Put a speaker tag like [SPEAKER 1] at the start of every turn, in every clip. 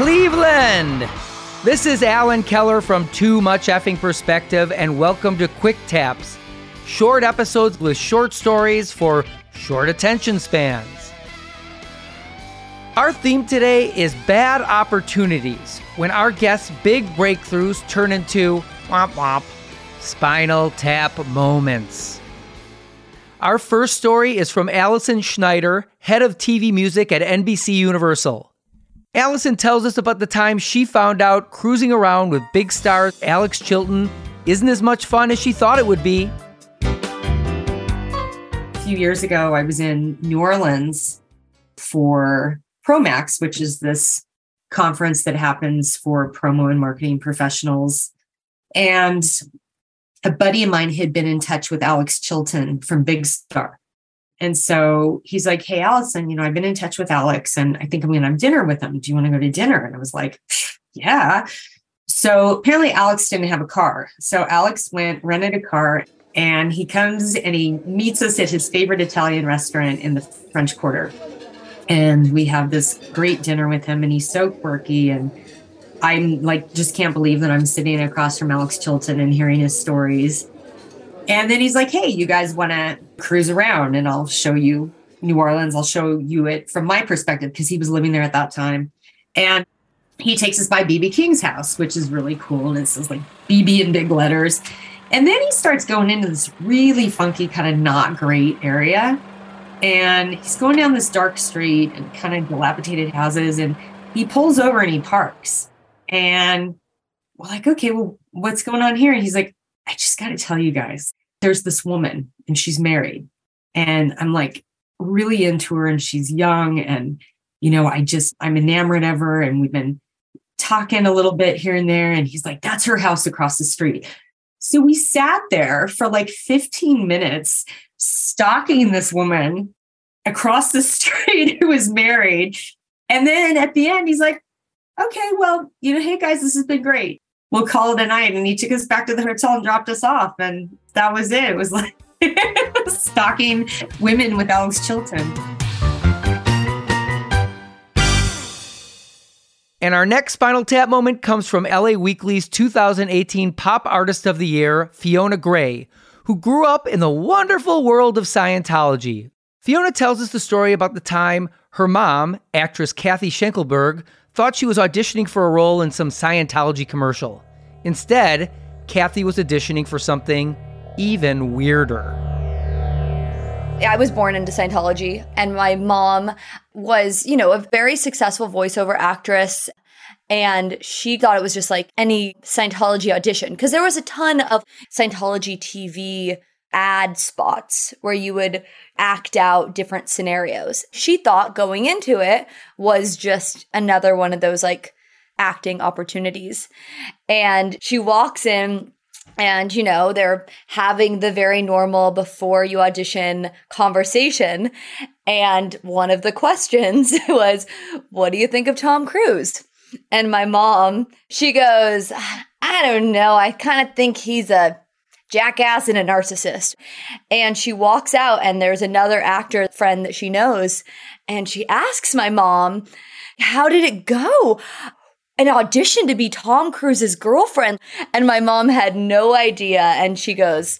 [SPEAKER 1] Cleveland! This is Alan Keller from Too Much Effing Perspective, and welcome to Quick Taps, short episodes with short stories for short attention spans. Our theme today is bad opportunities when our guests' big breakthroughs turn into womp womp spinal tap moments. Our first story is from Allison Schneider, head of TV music at NBC Universal. Allison tells us about the time she found out cruising around with Big Star's Alex Chilton isn't as much fun as she thought it would be.
[SPEAKER 2] A few years ago, I was in New Orleans for Promax, which is this conference that happens for promo and marketing professionals. And a buddy of mine had been in touch with Alex Chilton from Big Star. And so he's like, Hey, Allison, you know, I've been in touch with Alex and I think I'm going to have dinner with him. Do you want to go to dinner? And I was like, Yeah. So apparently, Alex didn't have a car. So Alex went, rented a car, and he comes and he meets us at his favorite Italian restaurant in the French Quarter. And we have this great dinner with him, and he's so quirky and I'm like, just can't believe that I'm sitting across from Alex Chilton and hearing his stories. And then he's like, hey, you guys want to cruise around and I'll show you New Orleans. I'll show you it from my perspective because he was living there at that time. And he takes us by BB King's house, which is really cool. And it says like BB in big letters. And then he starts going into this really funky, kind of not great area. And he's going down this dark street and kind of dilapidated houses. And he pulls over and he parks. And we're like, okay, well, what's going on here? And he's like, I just got to tell you guys, there's this woman and she's married. And I'm like really into her and she's young. And, you know, I just, I'm enamored of her. And we've been talking a little bit here and there. And he's like, that's her house across the street. So we sat there for like 15 minutes stalking this woman across the street who was married. And then at the end, he's like, okay, well, you know, hey guys, this has been great. We'll call it a night. And he took us back to the hotel and dropped us off. And that was it. It was like stalking women with Alex Chilton.
[SPEAKER 1] And our next Spinal Tap moment comes from LA Weekly's 2018 Pop Artist of the Year, Fiona Grey, who grew up in the wonderful world of Scientology. Fiona tells us the story about the time her mom, actress Kathy Schenkelberg, thought she was auditioning for a role in some Scientology commercial. Instead, Kathy was auditioning for something even weirder.
[SPEAKER 3] I was born into Scientology, and my mom was, you know, a very successful voiceover actress. And she thought it was just like any Scientology audition because there was a ton of Scientology TV ad spots where you would act out different scenarios. She thought going into it was just another one of those like acting opportunities. And she walks in and you know they're having the very normal before you audition conversation and one of the questions was what do you think of Tom Cruise and my mom she goes I don't know I kind of think he's a jackass and a narcissist. And she walks out, and there's another actor friend that she knows. And she asks my mom, How did it go? An audition to be Tom Cruise's girlfriend. And my mom had no idea. And she goes,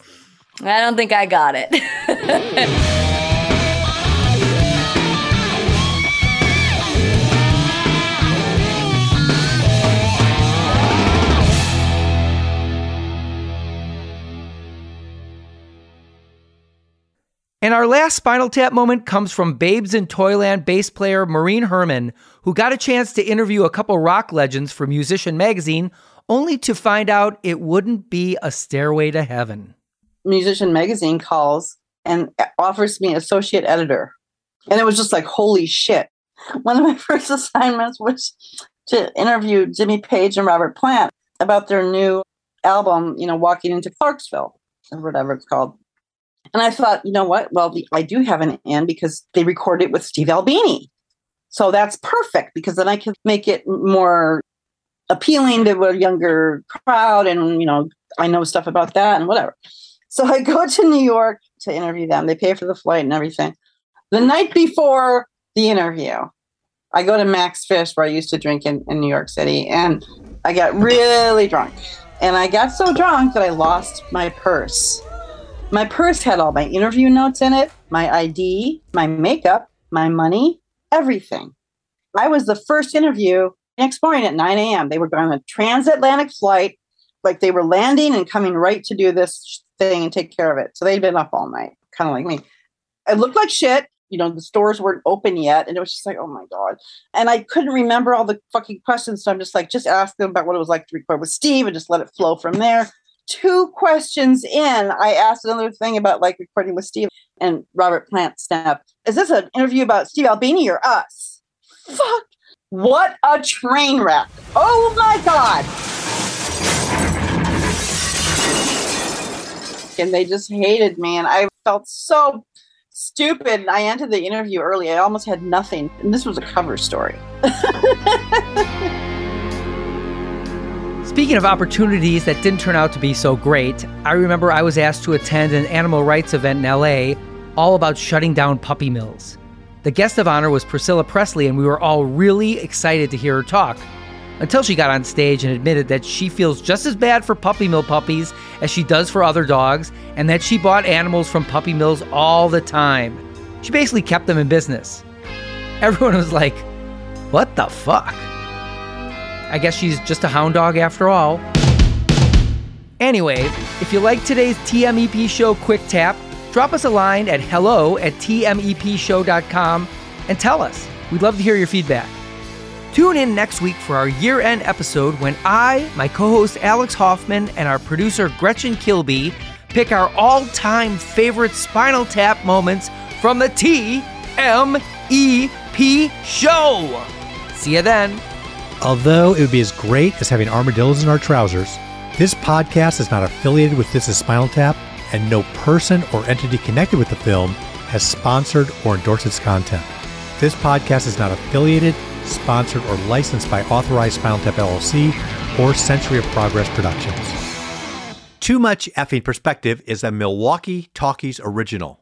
[SPEAKER 3] I don't think I got it.
[SPEAKER 1] And our last Spinal Tap moment comes from Babes in Toyland bass player Maureen Herman, who got a chance to interview a couple rock legends for Musician Magazine, only to find out it wouldn't be a stairway to heaven.
[SPEAKER 4] Musician Magazine calls and offers me associate editor. And it was just like, holy shit. One of my first assignments was to interview Jimmy Page and Robert Plant about their new album, you know, Walking into Clarksville, or whatever it's called. And I thought, you know what? Well, I do have an in because they recorded it with Steve Albini. So that's perfect because then I can make it more appealing to a younger crowd. And, you know, I know stuff about that and whatever. So I go to New York to interview them. They pay for the flight and everything. The night before the interview, I go to Max Fish where I used to drink in, in New York City and I got really drunk. And I got so drunk that I lost my purse. My purse had all my interview notes in it, my ID, my makeup, my money, everything. I was the first interview next morning at 9 a.m. They were on a transatlantic flight, like they were landing and coming right to do this thing and take care of it. So they'd been up all night, kind of like me. I looked like shit you know, the stores weren't open yet. And it was just like, oh my God. And I couldn't remember all the fucking questions. So I'm just like, just ask them about what it was like to record with Steve and just let it flow from there. Two questions in, I asked another thing about like recording with Steve and Robert Plant snap. Is this an interview about Steve Albini or us? Fuck. What a train wreck. Oh my God. And they just hated me. And I felt so stupid. I ended the interview early. I almost had nothing. And this was a cover story.
[SPEAKER 1] Speaking of opportunities that didn't turn out to be so great, I remember I was asked to attend an animal rights event in LA all about shutting down puppy mills. The guest of honor was Priscilla Presley, and we were all really excited to hear her talk until she got on stage and admitted that she feels just as bad for puppy mill puppies as she does for other dogs, and that she bought animals from puppy mills all the time. She basically kept them in business. Everyone was like, What the fuck? I guess she's just a hound dog after all. Anyway, if you like today's TMEP Show Quick Tap, drop us a line at hello at tmepshow.com and tell us. We'd love to hear your feedback. Tune in next week for our year end episode when I, my co host Alex Hoffman, and our producer Gretchen Kilby pick our all time favorite Spinal Tap moments from the TMEP show. See you then.
[SPEAKER 5] Although it would be as great as having armadillos in our trousers, this podcast is not affiliated with This is Spinal Tap, and no person or entity connected with the film has sponsored or endorsed its content. This podcast is not affiliated sponsored, or licensed by Authorized Spinal Tap LLC or Century of Progress Productions.
[SPEAKER 6] Too Much Effing Perspective is a Milwaukee Talkies original.